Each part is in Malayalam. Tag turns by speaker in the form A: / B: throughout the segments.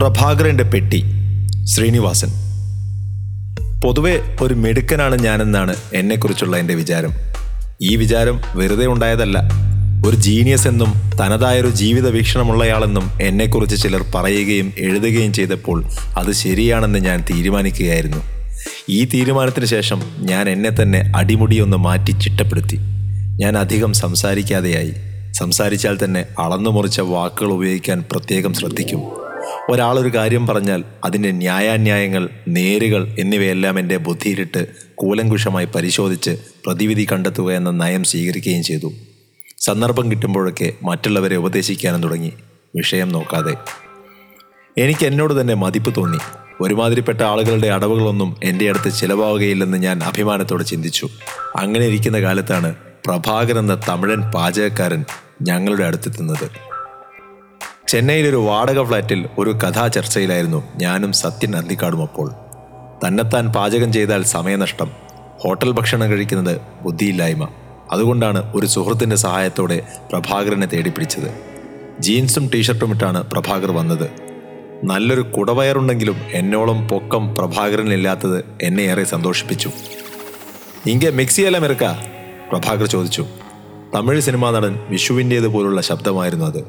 A: പ്രഭാകരന്റെ പെട്ടി ശ്രീനിവാസൻ. പൊതുവെ ഒരു മിടുക്കനാണ് ഞാനെന്നാണ് എന്നെക്കുറിച്ചുള്ള എന്റെ വിചാരം. ഈ വിചാരം വെറുതെ ഉണ്ടായതല്ല. ഒരു ജീനിയസ് എന്നും തനതായൊരു ജീവിത വീക്ഷണമുള്ളയാളെന്നും എന്നെക്കുറിച്ച് ചിലർ പറയുകയും എഴുതുകയും ചെയ്തപ്പോൾ അത് ശരിയാണെന്ന് ഞാൻ തീരുമാനിക്കുകയായിരുന്നു. ഈ തീരുമാനത്തിന് ശേഷം ഞാൻ എന്നെ തന്നെ അടിമുടിയൊന്ന് മാറ്റി ചിട്ടപ്പെടുത്തി. ഞാൻ അധികം സംസാരിക്കാതെയായി. സംസാരിച്ചാൽ തന്നെ അളന്നു മുറിച്ച വാക്കുകൾ ഉപയോഗിക്കാൻ പ്രത്യേകം ശ്രദ്ധിക്കും. ഒരാളൊരു കാര്യം പറഞ്ഞാൽ അതിന്റെ ന്യായാന്യായങ്ങൾ നേരുകൾ എന്നിവയെല്ലാം എന്റെ ബുദ്ധിയിലിട്ട് കൂലങ്കുഷമായി പരിശോധിച്ച് പ്രതിവിധി കണ്ടെത്തുക എന്ന നയം സ്വീകരിക്കുകയും ചെയ്തു. സന്ദർഭം കിട്ടുമ്പോഴൊക്കെ മറ്റുള്ളവരെ ഉപദേശിക്കാനും തുടങ്ങി. വിഷയം നോക്കാതെ. എനിക്ക് എന്നോട് തന്നെ മതിപ്പ് തോന്നി. ഒരുമാതിരിപ്പെട്ട ആളുകളുടെ അടവുകളൊന്നും എന്റെ അടുത്ത് ചിലവാകുകയില്ലെന്ന് ഞാൻ അഭിമാനത്തോടെ ചിന്തിച്ചു. അങ്ങനെ ഇരിക്കുന്ന കാലത്താണ് പ്രഭാകർ എന്ന തമിഴൻ പാചകക്കാരൻ ഞങ്ങളുടെ അടുത്തെത്തുന്നത്. ചെന്നൈയിലൊരു വാടക ഫ്ലാറ്റിൽ ഒരു കഥാ ചർച്ചയിലായിരുന്നു ഞാനും സത്യൻ അന്തിക്കാടും അപ്പോൾ. തന്നെത്താൻ പാചകം ചെയ്താൽ സമയനഷ്ടം ഹോട്ടൽ ഭക്ഷണം കഴിക്കുന്നത് ബുദ്ധിയില്ലായ്മ. അതുകൊണ്ടാണ് ഒരു സുഹൃത്തിന്റെ സഹായത്തോടെ പ്രഭാകരനെ തേടിപ്പിടിച്ചത്. ജീൻസും ടീഷർട്ടും ഇട്ടാണ് പ്രഭാകർ വന്നത്. നല്ലൊരു കുടവയറുണ്ടെങ്കിലും എന്നോളം പൊക്കം പ്രഭാകരനില്ലാത്തത് എന്നെ ഏറെ സന്തോഷിപ്പിച്ചു. ഇങ്ക മിക്സിയെല്ലാം ഇറക്ക പ്രഭാകർ ചോദിച്ചു. തമിഴ് സിനിമാ നടൻ വിഷുവിന്റേത് പോലുള്ള ശബ്ദമായിരുന്നു അത്.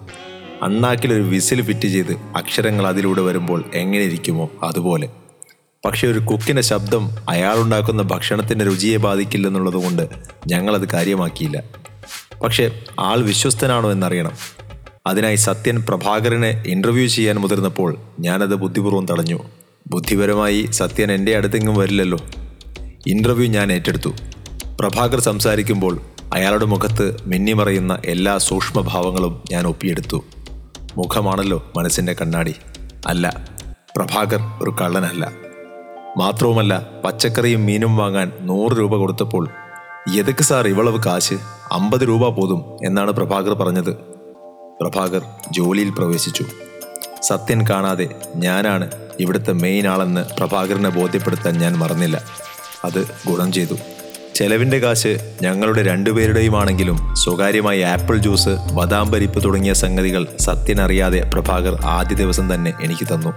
A: അണ്ണാക്കിലൊരു വിസിൽ ഫിറ്റ് ചെയ്ത് അക്ഷരങ്ങൾ അതിലൂടെ വരുമ്പോൾ എങ്ങനെ ഇരിക്കുമോ അതുപോലെ. പക്ഷെ ഒരു കുക്കിന്റെ ശബ്ദം അയാളുണ്ടാക്കുന്ന ഭക്ഷണത്തിന്റെ രുചിയെ ബാധിക്കില്ലെന്നുള്ളത് കൊണ്ട് ഞങ്ങളത് കാര്യമാക്കിയില്ല. പക്ഷേ ആൾ വിശ്വസ്തനാണോ എന്നറിയണം. അതിനായി സത്യൻ പ്രഭാകരനെ ഇന്റർവ്യൂ ചെയ്യാൻ മുതിർന്നപ്പോൾ ഞാനത് ബുദ്ധിപൂർവം തടഞ്ഞു. ബുദ്ധിപരമായി സത്യൻ എന്റെ അടുത്തെങ്ങും വരില്ലല്ലോ. ഇന്റർവ്യൂ ഞാൻ ഏറ്റെടുത്തു. പ്രഭാകർ സംസാരിക്കുമ്പോൾ അയാളുടെ മുഖത്ത് മിന്നിമറയുന്ന എല്ലാ സൂക്ഷ്മഭാവങ്ങളും ഞാൻ ഒപ്പിയെടുത്തു. മുഖമാണല്ലോ മനസ്സിന്റെ കണ്ണാടി. അല്ല പ്രഭാകർ ഒരു കള്ളനല്ല. മാത്രവുമല്ല പച്ചക്കറിയും മീനും വാങ്ങാൻ നൂറ് രൂപ കൊടുത്തപ്പോൾ എതുക്ക് സാർ ഇവളവ് കാശ്? അമ്പത് രൂപ പോതും എന്നാണ് പ്രഭാകർ പറഞ്ഞത്. പ്രഭാകർ ജോലിയിൽ പ്രവേശിച്ചു. സത്യൻ കാണാതെ ഞാനാണ് ഇവിടുത്തെ മെയിൻ ആളെന്ന് പ്രഭാകരനെ ബോധ്യപ്പെടുത്താൻ ഞാൻ മറന്നില്ല. അത് ഗുണം ചെയ്തു. ചെലവിന്റെ കാശ് ഞങ്ങളുടെ രണ്ടുപേരുടെയുമാണെങ്കിലും സ്വകാര്യമായി ആപ്പിൾ ജ്യൂസ് ബദാം പരിപ്പ് തുടങ്ങിയ സംഗതികൾ സത്യനറിയാതെ പ്രഭാകർ ആദ്യ ദിവസം തന്നെ എനിക്ക് തന്നു.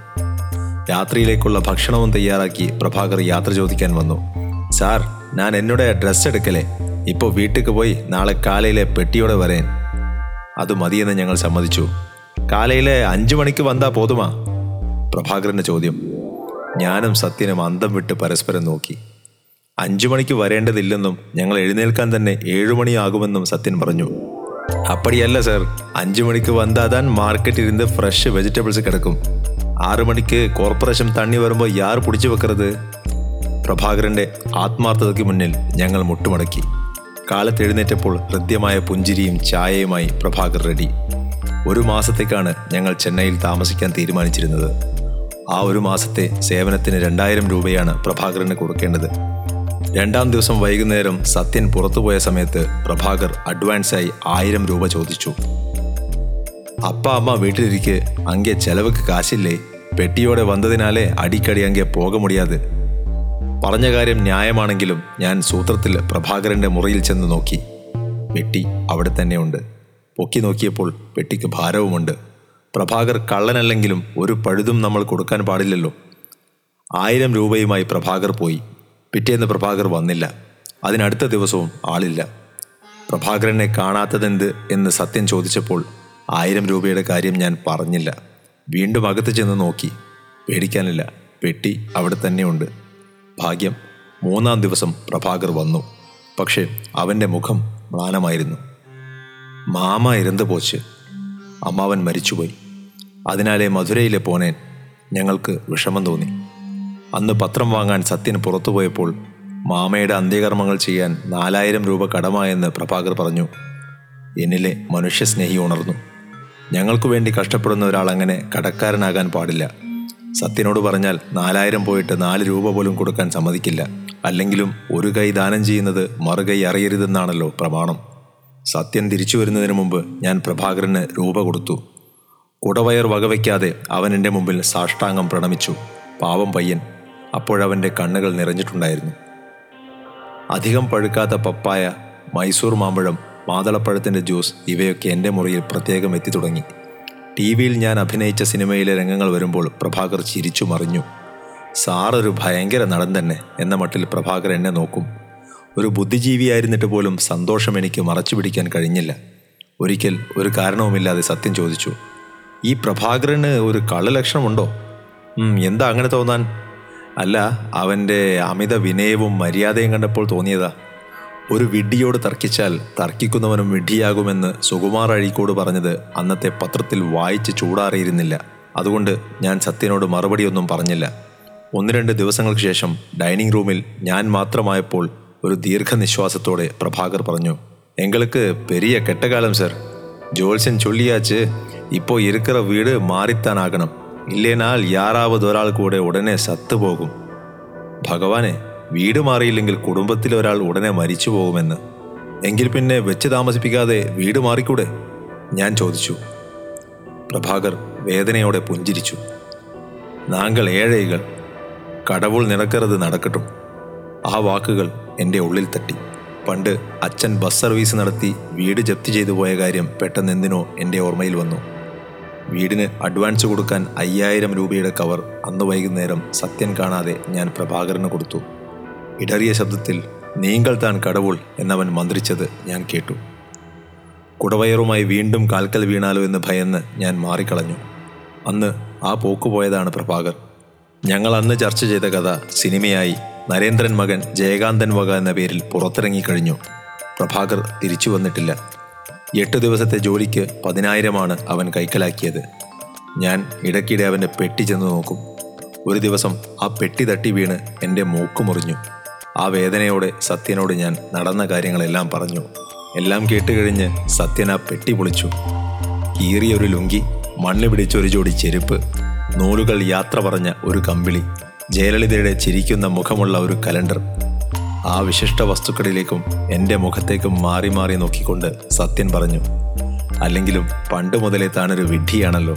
A: രാത്രിയിലേക്കുള്ള ഭക്ഷണവും തയ്യാറാക്കി പ്രഭാകർ യാത്ര ചോദിക്കാൻ വന്നു. സാർ ഞാൻ എന്നോട് ഡ്രസ്സ് എടുക്കലേ ഇപ്പോൾ വീട്ടിക്ക് പോയി നാളെ കാലയിലെ പെട്ടിയോടെ വരേൻ. അത് മതിയെന്ന് ഞങ്ങൾ സമ്മതിച്ചു. കാലയിലെ അഞ്ചു മണിക്ക് വന്നാ പോതുമാ? പ്രഭാകരന്റെ ചോദ്യം. ഞാനും സത്യനും അന്തം വിട്ട് പരസ്പരം നോക്കി. അഞ്ചു മണിക്ക് വരേണ്ടതില്ലെന്നും ഞങ്ങൾ എഴുന്നേൽക്കാൻ തന്നെ ഏഴുമണിയാകുമെന്നും സത്യൻ പറഞ്ഞു. അപ്പടിയല്ല സർ. അഞ്ചു മണിക്ക് വന്നാതാൻ മാർക്കറ്റിൽ ഇരുന്ന് ഫ്രഷ് വെജിറ്റബിൾസ് കിടക്കും. ആറു മണിക്ക് കോർപ്പറേഷൻ തണ്ണി വരുമ്പോൾ യാർ പിടിച്ചു വെക്കരുത്. പ്രഭാകരന്റെ ആത്മാർത്ഥതയ്ക്ക് മുന്നിൽ ഞങ്ങൾ മുട്ടുമടക്കി. കാലത്ത് എഴുന്നേറ്റപ്പോൾ ഹൃദ്യമായ പുഞ്ചിരിയും ചായയുമായി പ്രഭാകർ റെഡി. ഒരു മാസത്തേക്കാണ് ഞങ്ങൾ ചെന്നൈയിൽ താമസിക്കാൻ തീരുമാനിച്ചിരുന്നത്. ആ ഒരു മാസത്തെ സേവനത്തിന് രണ്ടായിരം രൂപയാണ് പ്രഭാകരന് കൊടുക്കേണ്ടത്. രണ്ടാം ദിവസം വൈകുന്നേരം സത്യൻ പുറത്തുപോയ സമയത്ത് പ്രഭാകർ അഡ്വാൻസായി ആയിരം രൂപ ചോദിച്ചു. അപ്പ അമ്മ വീട്ടിലിരിക്കെ. അങ്കെ ചെലവക്ക് കാശില്ലേ? പെട്ടിയോടെ വന്നതിനാലേ അടിക്കടി അങ്കെ പോക മുടിയാതെ. പറഞ്ഞ കാര്യം ന്യായമാണെങ്കിലും ഞാൻ സൂത്രത്തിൽ പ്രഭാകരന്റെ മുറിയിൽ ചെന്ന് നോക്കി. പെട്ടി അവിടെ തന്നെയുണ്ട്. പൊക്കി നോക്കിയപ്പോൾ പെട്ടിക്ക് ഭാരവുമുണ്ട്. പ്രഭാകർ കള്ളനല്ലെങ്കിലും ഒരു പഴുതും നമ്മൾ കൊടുക്കാൻ പാടില്ലല്ലോ. ആയിരം രൂപയുമായി പ്രഭാകർ പോയി. പിറ്റേന്ന് പ്രഭാകർ വന്നില്ല. അതിനടുത്ത ദിവസവും ആളില്ല. പ്രഭാകരനെ കാണാത്തതെന്ത് എന്ന് സത്യം ചോദിച്ചപ്പോൾ ആയിരം രൂപയുടെ കാര്യം ഞാൻ പറഞ്ഞില്ല. വീണ്ടും അകത്ത് ചെന്ന് നോക്കി. പേടിക്കാനില്ല. പെട്ടി അവിടെ തന്നെയുണ്ട്. ഭാഗ്യം മൂന്നാം ദിവസം പ്രഭാകർ വന്നു. പക്ഷേ അവന്റെ മുഖം മ്ലാനമായിരുന്നു. മാമ ഇരന്ന് പോച്ച്? അമ്മാവൻ മരിച്ചുപോയി. അതിനാലെ മധുരയിലെ പോനേൻ ഞങ്ങൾക്ക് വിഷമം തോന്നി. അന്ന് പത്രം വാങ്ങാൻ സത്യൻ പുറത്തുപോയപ്പോൾ മാമയുടെ അന്ത്യകർമ്മങ്ങൾ ചെയ്യാൻ നാലായിരം രൂപ കടമായെന്ന് പ്രഭാകർ പറഞ്ഞു. എന്നിലെ മനുഷ്യസ്നേഹി ഉണർന്നു. ഞങ്ങൾക്കു വേണ്ടി കഷ്ടപ്പെടുന്ന ഒരാൾ അങ്ങനെ കടക്കാരനാകാൻ പാടില്ല. സത്യനോട് പറഞ്ഞാൽ നാലായിരം പോയിട്ട് നാല് രൂപ പോലും കൊടുക്കാൻ സമ്മതിക്കില്ല. അല്ലെങ്കിലും ഒരു കൈ ദാനം ചെയ്യുന്നത് മറുകൈ അറിയരുതെന്നാണല്ലോ പ്രമാണം. സത്യൻ തിരിച്ചു വരുന്നതിന് മുമ്പ് ഞാൻ പ്രഭാകരന് രൂപ കൊടുത്തു. കുടവയർ വകവയ്ക്കാതെ അവൻ എന്റെ മുമ്പിൽ സാഷ്ടാംഗം പ്രണമിച്ചു. പാവം പയ്യൻ. അപ്പോഴവന്റെ കണ്ണുകൾ നിറഞ്ഞിട്ടുണ്ടായിരുന്നു. അധികം പഴുക്കാത്ത പപ്പായ മൈസൂർ മാമ്പഴം മാതളപ്പഴത്തിന്റെ ജ്യൂസ് ഇവയൊക്കെ എന്റെ മുറിയിൽ പ്രത്യേകം എത്തി തുടങ്ങി. ടി വിയിൽ ഞാൻ അഭിനയിച്ച സിനിമയിലെ രംഗങ്ങൾ വരുമ്പോൾ പ്രഭാകർ ചിരിച്ചു മറിഞ്ഞു. സാറൊരു ഭയങ്കര നടൻ തന്നെ എന്ന മട്ടിൽ പ്രഭാകർ എന്നെ നോക്കും. ഒരു ബുദ്ധിജീവിയായിരുന്നിട്ട് പോലും സന്തോഷം എനിക്ക് മറച്ചു പിടിക്കാൻ കഴിഞ്ഞില്ല. ഒരിക്കൽ ഒരു കാരണവുമില്ലാതെ സത്യം ചോദിച്ചു. ഈ പ്രഭാകരന് ഒരു കള്ളലക്ഷണമുണ്ടോ? എന്താ അങ്ങനെ തോന്നാൻ? അല്ല അവന്റെ അമിത വിനയവും മര്യാദയും കണ്ടപ്പോൾ തോന്നിയതാ. ഒരു വിഡ്ഢിയോട് തർക്കിച്ചാൽ തർക്കിക്കുന്നവനും വിഡ്ഢിയാകുമെന്ന് സുകുമാർ അഴീക്കോട് പറഞ്ഞത് അന്നത്തെ പത്രത്തിൽ വായിച്ച് ചൂടാറിയിരുന്നില്ല. അതുകൊണ്ട് ഞാൻ സത്യനോട് മറുപടിയൊന്നും പറഞ്ഞില്ല. ഒന്ന് രണ്ട് ദിവസങ്ങൾക്ക് ശേഷം ഡൈനിങ് റൂമിൽ ഞാൻ മാത്രമായപ്പോൾ ഒരു ദീർഘനിശ്വാസത്തോടെ പ്രഭാകർ പറഞ്ഞു എങ്ങൾക്ക് പെരിയ കെട്ടകാലം സർ. ജോൽസൻ ചൊല്ലിയാച്ച് ഇപ്പോൾ ഇരിക്കുന്ന വീട് മാറിത്താനാകണം. ഇല്ലേനാൽ യാറാവത് ഒരാൾ കൂടെ ഉടനെ സത്തുപോകും ഭഗവാനെ വീട് മാറിയില്ലെങ്കിൽ കുടുംബത്തിൽ ഒരാൾ ഉടനെ മരിച്ചു പോകുമെന്ന്. എങ്കിൽ പിന്നെ വെച്ച് താമസിപ്പിക്കാതെ വീട് മാറിക്കൂടെ? ഞാൻ ചോദിച്ചു. പ്രഭാകർ വേദനയോടെ പുഞ്ചിരിച്ചു. നാങ്കൾ ഏഴൈകൾ കടവുൾ നിറക്കരുത് നടക്കട്ടും. ആ വാക്കുകൾ എന്റെ ഉള്ളിൽ തട്ടി. പണ്ട് അച്ഛൻ ബസ് സർവീസ് നടത്തി വീട് ജപ്തി ചെയ്തു പോയ കാര്യം പെട്ടെന്ന് എന്തിനോ എന്റെ ഓർമ്മയിൽ വന്നു. വീടിന് അഡ്വാൻസ് കൊടുക്കാൻ അയ്യായിരം രൂപയുടെ കവർ അന്ന് വൈകുന്നേരം സത്യൻ കാണാതെ ഞാൻ പ്രഭാകരന് കൊടുത്തു. ഇടറിയ ശബ്ദത്തിൽ നീങ്കൾ താൻ കടവുൾ എന്നവൻ മന്ത്രിച്ചത് ഞാൻ കേട്ടു. കുടവയറുമായി വീണ്ടും കാൽക്കൽ വീണാലോ എന്ന് ഭയന്ന് ഞാൻ മാറിക്കളഞ്ഞു. അന്ന് ആ പോക്ക് പോയതാണ് പ്രഭാകർ. ഞങ്ങൾ അന്ന് ചർച്ച ചെയ്ത കഥ സിനിമയായി നരേന്ദ്രൻ മകൻ ജയകാന്തൻ വക എന്ന പേരിൽ പുറത്തിറങ്ങിക്കഴിഞ്ഞു. പ്രഭാകർ തിരിച്ചു വന്നിട്ടില്ല. എട്ട് ദിവസത്തെ ജോലിക്ക് പതിനായിരമാണ് അവൻ കൈക്കലാക്കിയത്. ഞാൻ ഇടയ്ക്കിടെ അവന്റെ പെട്ടി ചെന്ന് നോക്കും. ഒരു ദിവസം ആ പെട്ടി തട്ടി വീണ് എന്റെ മൂക്ക് മുറിഞ്ഞു. ആ വേദനയോടെ സത്യനോട് ഞാൻ നടന്ന കാര്യങ്ങളെല്ലാം പറഞ്ഞു. എല്ലാം കേട്ടുകഴിഞ്ഞ് സത്യൻ ആ പെട്ടി പൊളിച്ചു. കീറിയൊരു ലുങ്കി മണ്ണ് പിടിച്ചൊരു ജോഡി ചെരുപ്പ് നൂലുകൾ യാത്ര പറഞ്ഞ ഒരു കമ്പിളി ജയലളിതയുടെ ചിരിക്കുന്ന മുഖമുള്ള ഒരു കലണ്ടർ ആ വിശിഷ്ട വസ്തുക്കളിലേക്കും എന്റെ മുഖത്തേക്കും മാറി മാറി നോക്കിക്കൊണ്ട് സത്യൻ പറഞ്ഞു അല്ലെങ്കിലും പണ്ട് മുതലേ താനൊരു വിഡ്ഢിയാണല്ലോ.